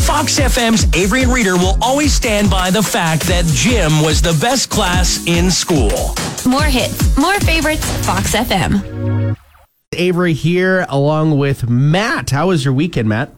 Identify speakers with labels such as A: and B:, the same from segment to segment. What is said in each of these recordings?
A: Fox FM's Avery and Reader will always stand by the fact that gym was the best class in school.
B: More hits, more favorites, Fox FM.
C: Avery here along with Matt. How was your weekend, Matt?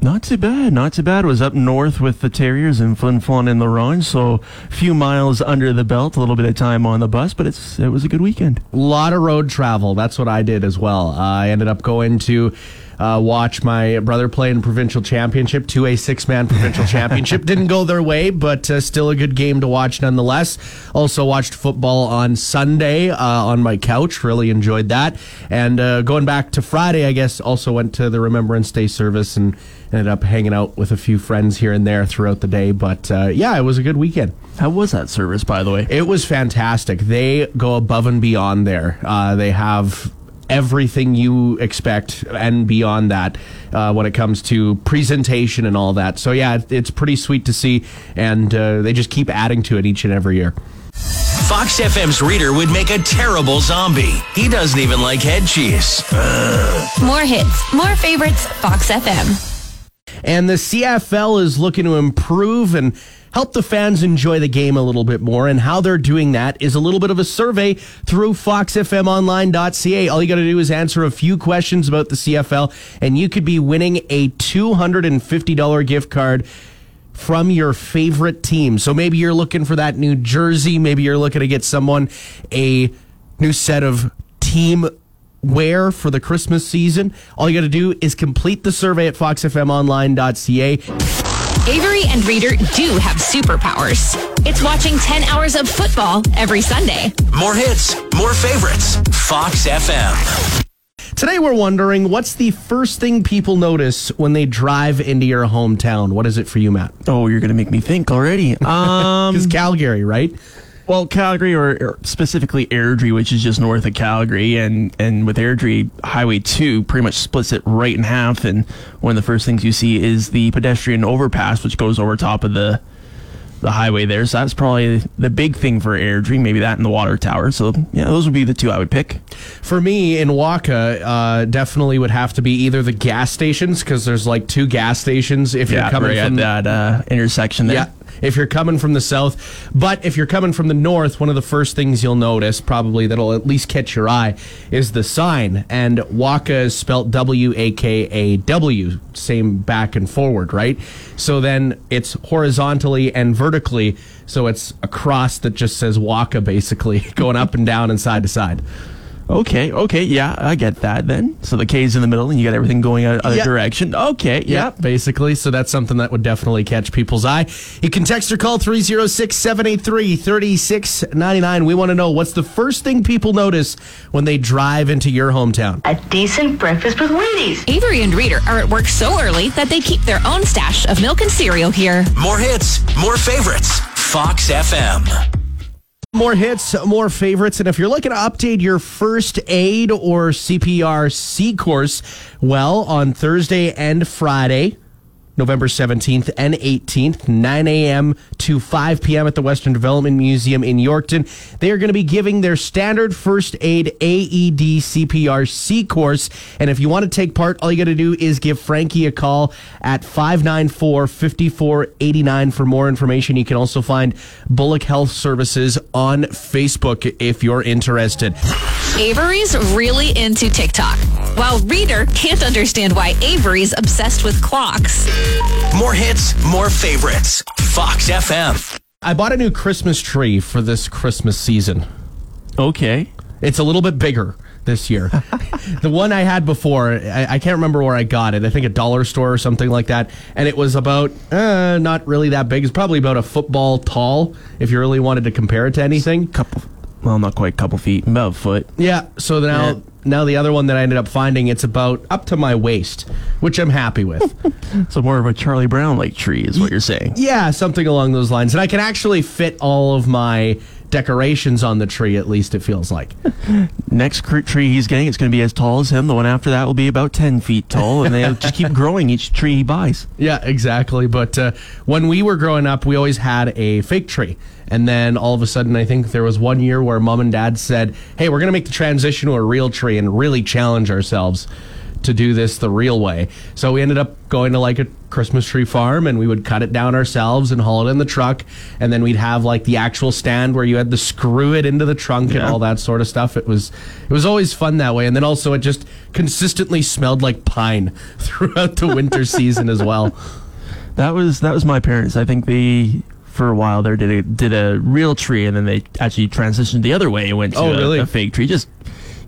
D: Not too bad, not too bad. Was up north with the Terriers in Flin Flon and La Ronge, so a few miles under the belt, a little bit of time on the bus, but it's it was a good weekend.
C: A lot of road travel. That's what I did as well. Uh, I ended up going to uh, watch my brother play in provincial championship, 2A six man provincial championship. Didn't go their way, but uh, still a good game to watch nonetheless. Also watched football on Sunday uh, on my couch. Really enjoyed that. And uh, going back to Friday, I guess also went to the Remembrance Day service and ended up hanging out with a few friends here and there throughout the day. But uh, yeah, it was a good weekend.
D: How was that service, by the way?
C: It was fantastic. They go above and beyond there. Uh, they have everything you expect and beyond that uh, when it comes to presentation and all that. So yeah, it's pretty sweet to see, and uh, they just keep adding to it each and every year.
A: Fox FM's reader would make a terrible zombie. He doesn't even like head cheese. Ugh.
B: More hits, more favorites, Fox FM.
C: And the CFL is looking to improve and help the fans enjoy the game a little bit more. And how they're doing that is a little bit of a survey through foxfmonline.ca. All you got to do is answer a few questions about the CFL, and you could be winning a $250 gift card from your favorite team. So maybe you're looking for that new jersey. Maybe you're looking to get someone a new set of team wear for the Christmas season. All you got to do is complete the survey at foxfmonline.ca.
B: Avery and Reader do have superpowers. It's watching 10 hours of football every Sunday.
A: More hits, more favorites. Fox FM.
C: Today we're wondering what's the first thing people notice when they drive into your hometown? What is it for you, Matt?
D: Oh, you're going to make me think already. Um,
C: Because Calgary, right?
D: Well, Calgary or, or, specifically Airdrie, which is just north of Calgary, and and with Airdrie, Highway Two pretty much splits it right in half. And one of the first things you see is the pedestrian overpass, which goes over top of the the highway there. So that's probably the big thing for Airdrie. Maybe that and the water tower. So yeah, those would be the two I would pick.
C: For me in Wakaw, uh, definitely would have to be either the gas stations because there's like two gas stations if
D: yeah,
C: you're coming
D: right
C: from
D: at that uh, intersection there.
C: Yeah, if you're coming from the south. But if you're coming from the north, one of the first things you'll notice, probably that'll at least catch your eye, is the sign. And Wakaw is spelt W A K A W, same back and forward, right? So then it's horizontally and vertically. So it's a cross that just says Wakaw, basically, going up and down and side to side.
D: Okay, okay, yeah, I get that then. So the K's in the middle and you got everything going a other
C: Yeah.
D: direction. Okay, yeah.
C: Yeah, basically. So that's something that would definitely catch people's eye. You can text or call 306 783 3699. We want to know what's the first thing people notice when they drive into your hometown?
E: A decent breakfast with Wheaties.
B: Avery and Reader are at work so early that they keep their own stash of milk and cereal here.
A: More hits, more favorites. Fox FM.
C: More hits, more favorites. And if you're looking to update your first aid or CPR C course, well, on Thursday and Friday, November 17th and 18th, 9 a.m. to 5 p.m. at the Western Development Museum in Yorkton. They are going to be giving their standard first aid AED CPR C course. And if you want to take part, all you got to do is give Frankie a call at 594 5489 for more information. You can also find Bullock Health Services on Facebook if you're interested.
B: Avery's really into TikTok, while Reader can't understand why Avery's obsessed with clocks.
A: More hits, more favorites. Fox FM.
C: I bought a new Christmas tree for this Christmas season.
D: Okay.
C: It's a little bit bigger this year. the one I had before, I, I can't remember where I got it. I think a dollar store or something like that. And it was about, uh, not really that big. It's probably about a football tall, if you really wanted to compare it to anything.
D: Couple well, not quite a couple feet, about a foot.
C: Yeah. So now,
D: Yeah.
C: now the other one that I ended up finding, it's about up to my waist, which I'm happy with.
D: So more of a Charlie Brown like tree is what you're saying.
C: yeah, something along those lines, and I can actually fit all of my decorations on the tree. At least it feels like.
D: Next tree he's getting, it's going to be as tall as him. The one after that will be about 10 feet tall, and they'll just keep growing each tree he buys.
C: Yeah, exactly. But uh, when we were growing up, we always had a fake tree. And then all of a sudden, I think there was one year where mom and dad said, Hey, we're going to make the transition to a real tree and really challenge ourselves to do this the real way. So we ended up going to like a Christmas tree farm and we would cut it down ourselves and haul it in the truck. And then we'd have like the actual stand where you had to screw it into the trunk and all that sort of stuff. It was it was always fun that way. And then also it just consistently smelled like pine throughout the winter season as well.
D: That was that was my parents. I think they for a while there did a did a real tree, and then they actually transitioned the other way and went oh, to
C: Oh,
D: a,
C: really?
D: a fake tree. Just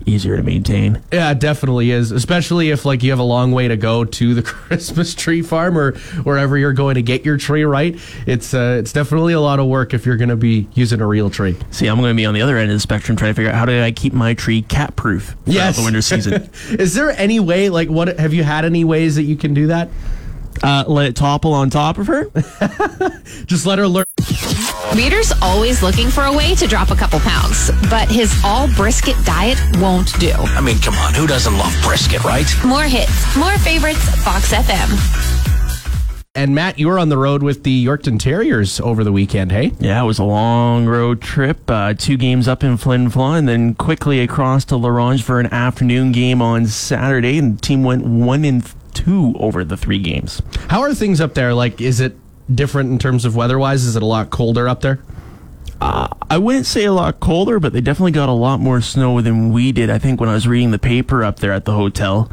D: easier to maintain.
C: Yeah, it definitely is. Especially if like you have a long way to go to the Christmas tree farm or wherever you're going to get your tree right. It's uh, it's definitely a lot of work if you're going to be using a real tree.
D: See, I'm going to be on the other end of the spectrum trying to figure out how do I keep my tree cat proof throughout the winter season.
C: is there any way like what have you had any ways that you can do that?
D: uh, let it topple on top of her.
C: Just let her learn.
B: Reader's always looking for a way to drop a couple pounds, but his all brisket diet won't do.
A: I mean, come on, who doesn't love brisket, right?
B: More hits, more favorites, Fox FM.
C: And Matt, you were on the road with the Yorkton Terriers over the weekend, hey?
D: Yeah, it was a long road trip. Uh, two games up in Flin Flon, and then quickly across to La Ronge for an afternoon game on Saturday. And the team went one and two over the three games.
C: How are things up there? Like, is it different in terms of weather-wise? Is it a lot colder up there?
D: Uh, I wouldn't say a lot colder, but they definitely got a lot more snow than we did. I think when I was reading the paper up there at the hotel,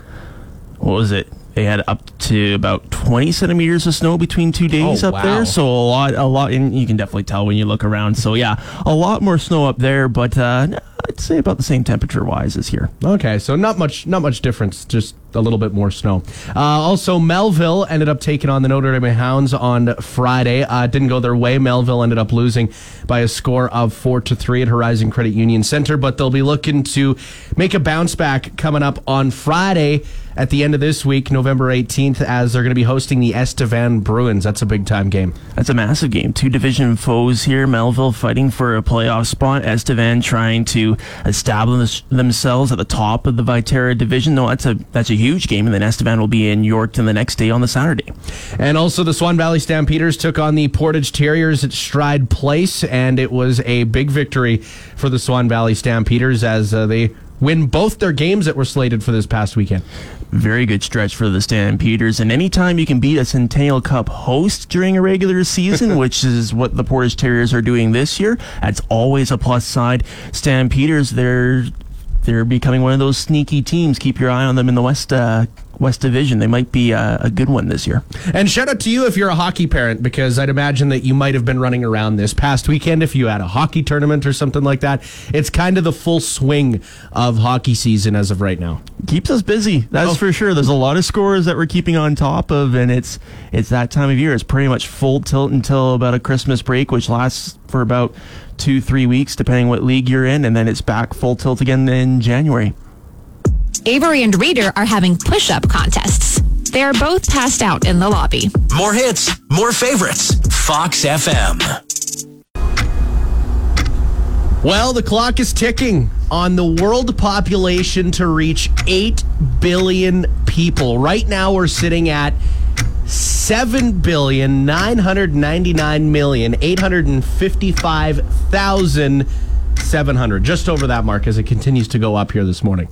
D: what was it? They had up to about 20 centimeters of snow between two days
C: Oh,
D: up
C: wow.
D: there. So a lot, a lot, and you can definitely tell when you look around. So yeah, a lot more snow up there, but uh, I'd say about the same temperature wise as here.
C: Okay, so not much, not much difference. Just a little bit more snow. Uh, also, Melville ended up taking on the Notre Dame Hounds on Friday. Uh, didn't go their way. Melville ended up losing by a score of four to three at Horizon Credit Union Center, but they'll be looking to make a bounce back coming up on Friday at the end of this week, November 18th, as they're going to be hosting the Estevan Bruins. That's a big time game.
D: That's a massive game. Two division foes here. Melville fighting for a playoff spot. Estevan trying to establish themselves at the top of the Viterra division. No, that's a that's a huge game. And then Estevan will be in Yorkton the next day on the Saturday.
C: And also, the Swan Valley Stampeders took on the Portage Terriers at Stride Place, and it was a big victory for the Swan Valley Stampeders as uh, they win both their games that were slated for this past weekend.
D: Very good stretch for the Stampeders. And anytime you can beat a Centennial Cup host during a regular season, which is what the Portage Terriers are doing this year, that's always a plus side. Stampeders, they're they're becoming one of those sneaky teams. Keep your eye on them in the West uh, West Division. They might be uh, a good one this year.
C: And shout out to you if you're a hockey parent, because I'd imagine that you might have been running around this past weekend if you had a hockey tournament or something like that. It's kind of the full swing of hockey season as of right now.
D: keeps us busy. That's
C: Oh.
D: for sure. There's a lot of scores that we're keeping on top of, and it's it's that time of year. It's pretty much full tilt until about a Christmas break, which lasts for about two three weeks, depending what league you're in, and then it's back full tilt again in January.
B: Avery and Reader are having push up contests. They are both passed out in the lobby.
A: More hits, more favorites. Fox FM.
C: Well, the clock is ticking on the world population to reach 8 billion people. Right now, we're sitting at 7 billion 999 million 855,700. Just over that mark as it continues to go up here this morning.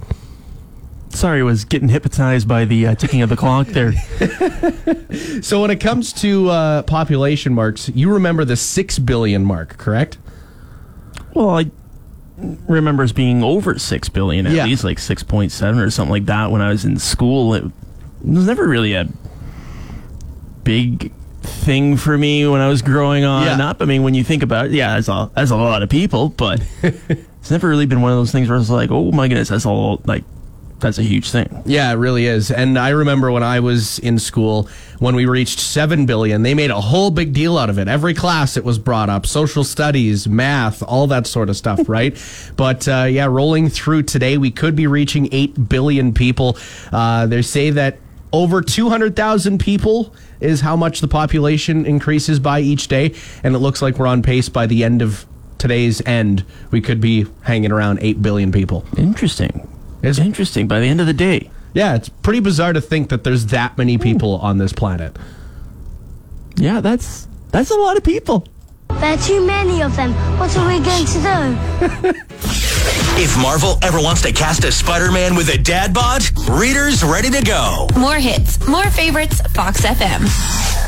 D: Sorry, I was getting hypnotized by the uh, ticking of the clock there.
C: So, when it comes to uh, population marks, you remember the 6 billion mark, correct?
D: Well, I remember as being over six billion, at
C: Yeah.
D: least like six point seven or something like that when I was in school. It was never really a big thing for me when I was growing on
C: Yeah.
D: up. I mean, when you think about it, yeah, as a as a lot of people, but it's never really been one of those things where it's like, oh my goodness, that's all like that's a huge thing.
C: Yeah, it really is. And I remember when I was in school, when we reached 7 billion, they made a whole big deal out of it. Every class it was brought up social studies, math, all that sort of stuff, right? But uh, yeah, rolling through today, we could be reaching 8 billion people. Uh, they say that over 200,000 people is how much the population increases by each day. And it looks like we're on pace by the end of today's end. We could be hanging around 8 billion people.
D: Interesting.
C: It's-
D: interesting. By the end of the day,
C: Yeah, it's pretty bizarre to think that there's that many hmm. people on this planet.
D: yeah, that's that's a lot of people.
F: There are too many of them. What are we going to do?
A: If Marvel ever wants to cast a Spider Man with a dad bod, readers ready to go.
B: More hits, more favorites, Fox FM.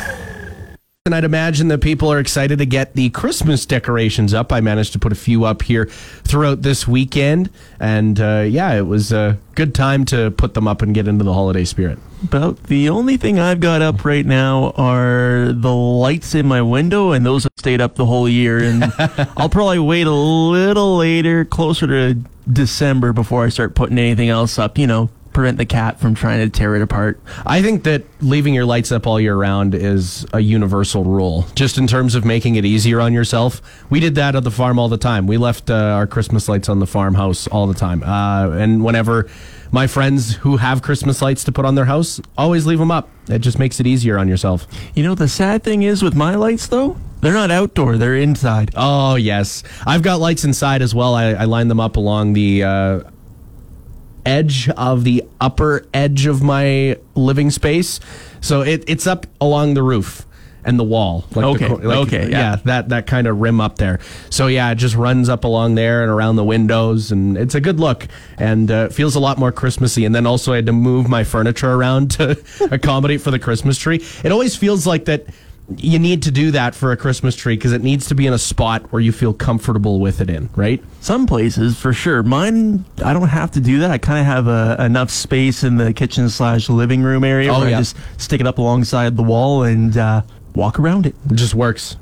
C: And I'd imagine that people are excited to get the Christmas decorations up. I managed to put a few up here throughout this weekend. And uh, yeah, it was a good time to put them up and get into the holiday spirit.
D: About the only thing I've got up right now are the lights in my window, and those have stayed up the whole year. And I'll probably wait a little later, closer to December, before I start putting anything else up. You know, prevent the cat from trying to tear it apart.
C: I think that leaving your lights up all year round is a universal rule, just in terms of making it easier on yourself. We did that at the farm all the time. We left uh, our Christmas lights on the farmhouse all the time. Uh, and whenever my friends who have Christmas lights to put on their house, always leave them up. It just makes it easier on yourself.
D: You know, the sad thing is with my lights, though, they're not outdoor; they're inside.
C: Oh, yes. I've got lights inside as well. I, I line them up along the uh, edge of the upper edge of my living space. So it, it's up along the roof and the wall. Like
D: Okay,
C: cor- like-
D: okay, yeah.
C: that, that kind of rim up there. So yeah, it just runs up along there and around the windows, and it's a good look and uh, feels a lot more Christmassy. And then also I had to move my furniture around to accommodate for the Christmas tree. It always feels like that you need to do that for a Christmas tree because it needs to be in a spot where you feel comfortable with it in, right?
D: Some places, for sure. Mine, I don't have to do that. I kind of have uh enough space in the kitchen slash living room area
C: Oh,
D: where
C: yeah.
D: I just stick it up alongside the wall and uh, walk around it.
C: It just works.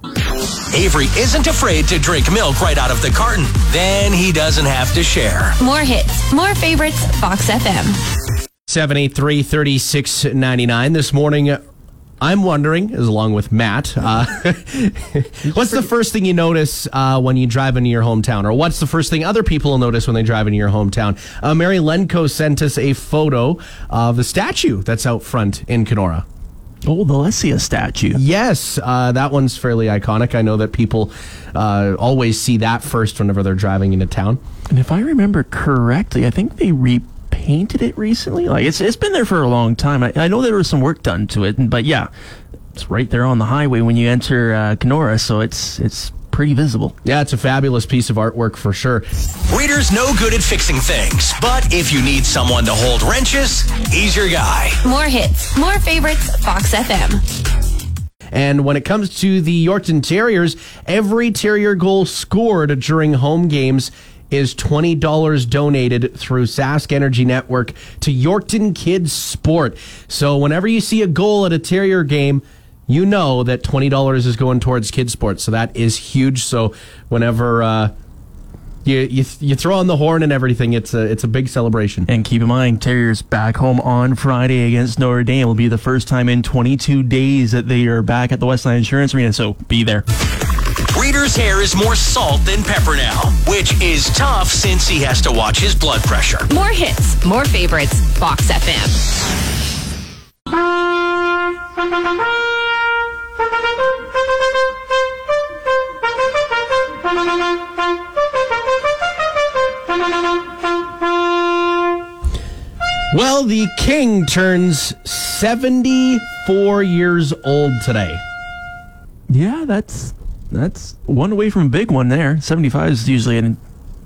A: Avery isn't afraid to drink milk right out of the carton. Then he doesn't have to share.
B: More hits, more favorites, Fox FM.
C: 783 3699. This morning, I'm wondering, as along with Matt, uh, what's the first thing you notice uh, when you drive into your hometown? Or what's the first thing other people will notice when they drive into your hometown? Uh, Mary Lenko sent us a photo of the statue that's out front in Canora.
D: Oh, the Lesia statue.
C: Yes, uh, that one's fairly iconic. I know that people uh, always see that first whenever they're driving into town.
D: And if I remember correctly, I think they repainted it recently. Like it's it's been there for a long time. I, I know there was some work done to it, but yeah, it's right there on the highway when you enter uh, Canora, so it's it's pretty visible.
C: Yeah, it's a fabulous piece of artwork for sure.
A: Reader's no good at fixing things, but if you need someone to hold wrenches, he's your guy.
B: More hits, more favorites, Fox FM.
C: And when it comes to the Yorkton Terriers, every Terrier goal scored during home games is $20 donated through Sask Energy Network to Yorkton Kids Sport. So whenever you see a goal at a Terrier game, you know that $20 is going towards kids sports. So that is huge. So whenever uh, you, you you throw on the horn and everything, it's a it's a big celebration.
D: And keep in mind, Terriers back home on Friday against Notre Dame will be the first time in 22 days that they are back at the Westland Insurance Arena. So be there.
A: Reader's hair is more salt than pepper now, which is tough since he has to watch his blood pressure.
B: More hits, more favorites, Fox FM.
C: Well, the king turns 74 years old today.
D: Yeah, that's that's one away from a big one there. 75 is usually an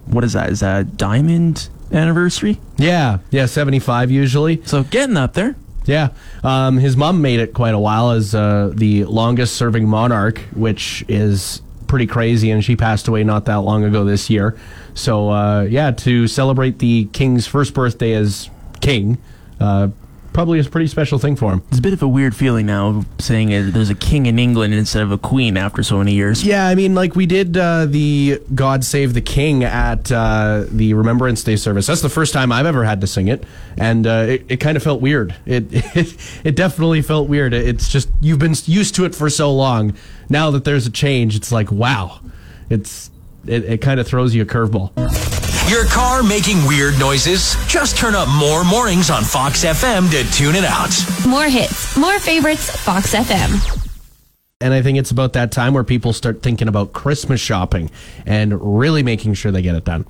D: what is that? Is that a diamond anniversary?
C: Yeah, yeah, 75 usually.
D: So getting up there.
C: Yeah. Um, his mom made it quite a while as uh, the longest serving monarch, which is pretty crazy, and she passed away not that long ago this year. So, uh, yeah, to celebrate the king's first birthday as king, uh, probably a pretty special thing for him.
D: It's a bit of a weird feeling now saying there's a king in England instead of a queen after so many years.
C: Yeah, I mean, like we did uh, the God Save the King at uh, the Remembrance Day service. That's the first time I've ever had to sing it, and uh, it, it kind of felt weird. It, it it definitely felt weird. It's just you've been used to it for so long. Now that there's a change, it's like wow, it's it, it kind of throws you a curveball.
A: Your car making weird noises? Just turn up more mornings on Fox FM to tune it out.
B: More hits, more favorites, Fox FM.
C: And I think it's about that time where people start thinking about Christmas shopping and really making sure they get it done.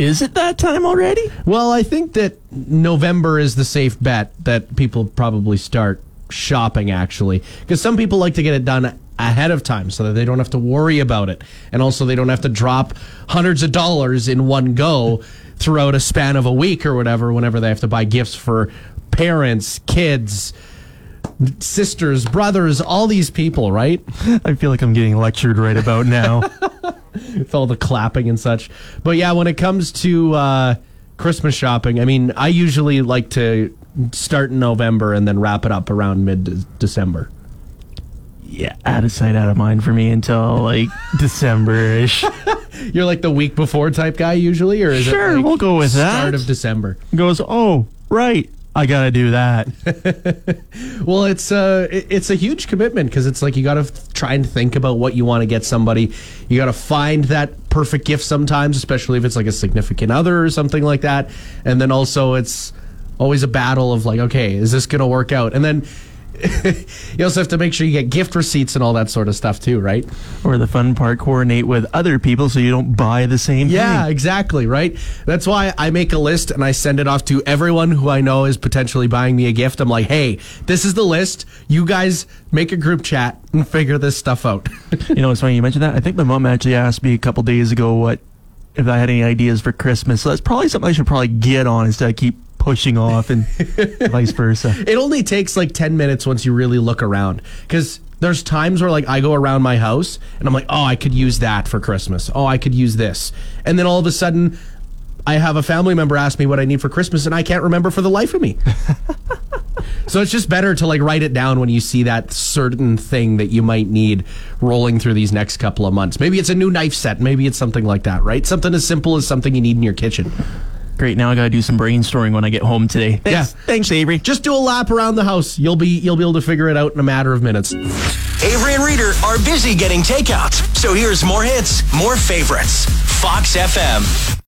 D: Is it that time already?
C: Well, I think that November is the safe bet that people probably start shopping actually because some people like to get it done ahead of time so that they don't have to worry about it and also they don't have to drop hundreds of dollars in one go throughout a span of a week or whatever whenever they have to buy gifts for parents kids sisters brothers all these people right
D: I feel like I'm getting lectured right about now.
C: with all the clapping and such. But yeah, when it comes to uh, Christmas shopping, I mean, I usually like to start in November and then wrap it up around mid December.
D: Yeah, out of sight, out of mind for me until like December-ish.
C: You're like the week before type guy usually, or is
D: Sure,
C: it like
D: we'll go with
C: start
D: that.
C: of December?
D: Goes, oh, right, I gotta do that.
C: Well, it's uh, it's a huge commitment because it's like you got to f- try and think about what you want to get somebody. You got to find that perfect gift sometimes, especially if it's like a significant other or something like that. And then also, it's always a battle of like, okay, is this to work out? And then you also have to make sure you get gift receipts and all that sort of stuff too, right?
D: or the fun part, coordinate with other people so you don't buy the same thing.
C: Yeah,
D: thing.
C: exactly, right? That's why I make a list and I send it off to everyone who I know is potentially buying me a gift. I'm like, hey, this is the list. You guys make a group chat and figure this stuff out.
D: You know, it's funny you mentioned that. I think my mom actually asked me a couple days ago what if I had any ideas for Christmas. So that's probably something I should probably get on instead of keep pushing off and vice versa.
C: it only takes like 10 minutes once you really look around. Because there's times where like I go around my house and I'm like, oh, I could use that for Christmas. Oh, I could use this. And then all of a sudden, I have a family member ask me what I need for Christmas and I can't remember for the life of me. so it's just better to like write it down when you see that certain thing that you might need rolling through these next couple of months. Maybe it's a new knife set. Maybe it's something like that, right? Something as simple as something you need in your kitchen.
D: Great, now I gotta do some brainstorming when I get home today. Thanks,
C: Yeah.
D: Thanks, Avery.
C: Just do a lap around the house. You'll be you'll be able to figure it out in a matter of minutes.
A: Avery and Reader are busy getting takeout. So here's more hits, more favorites. Fox FM.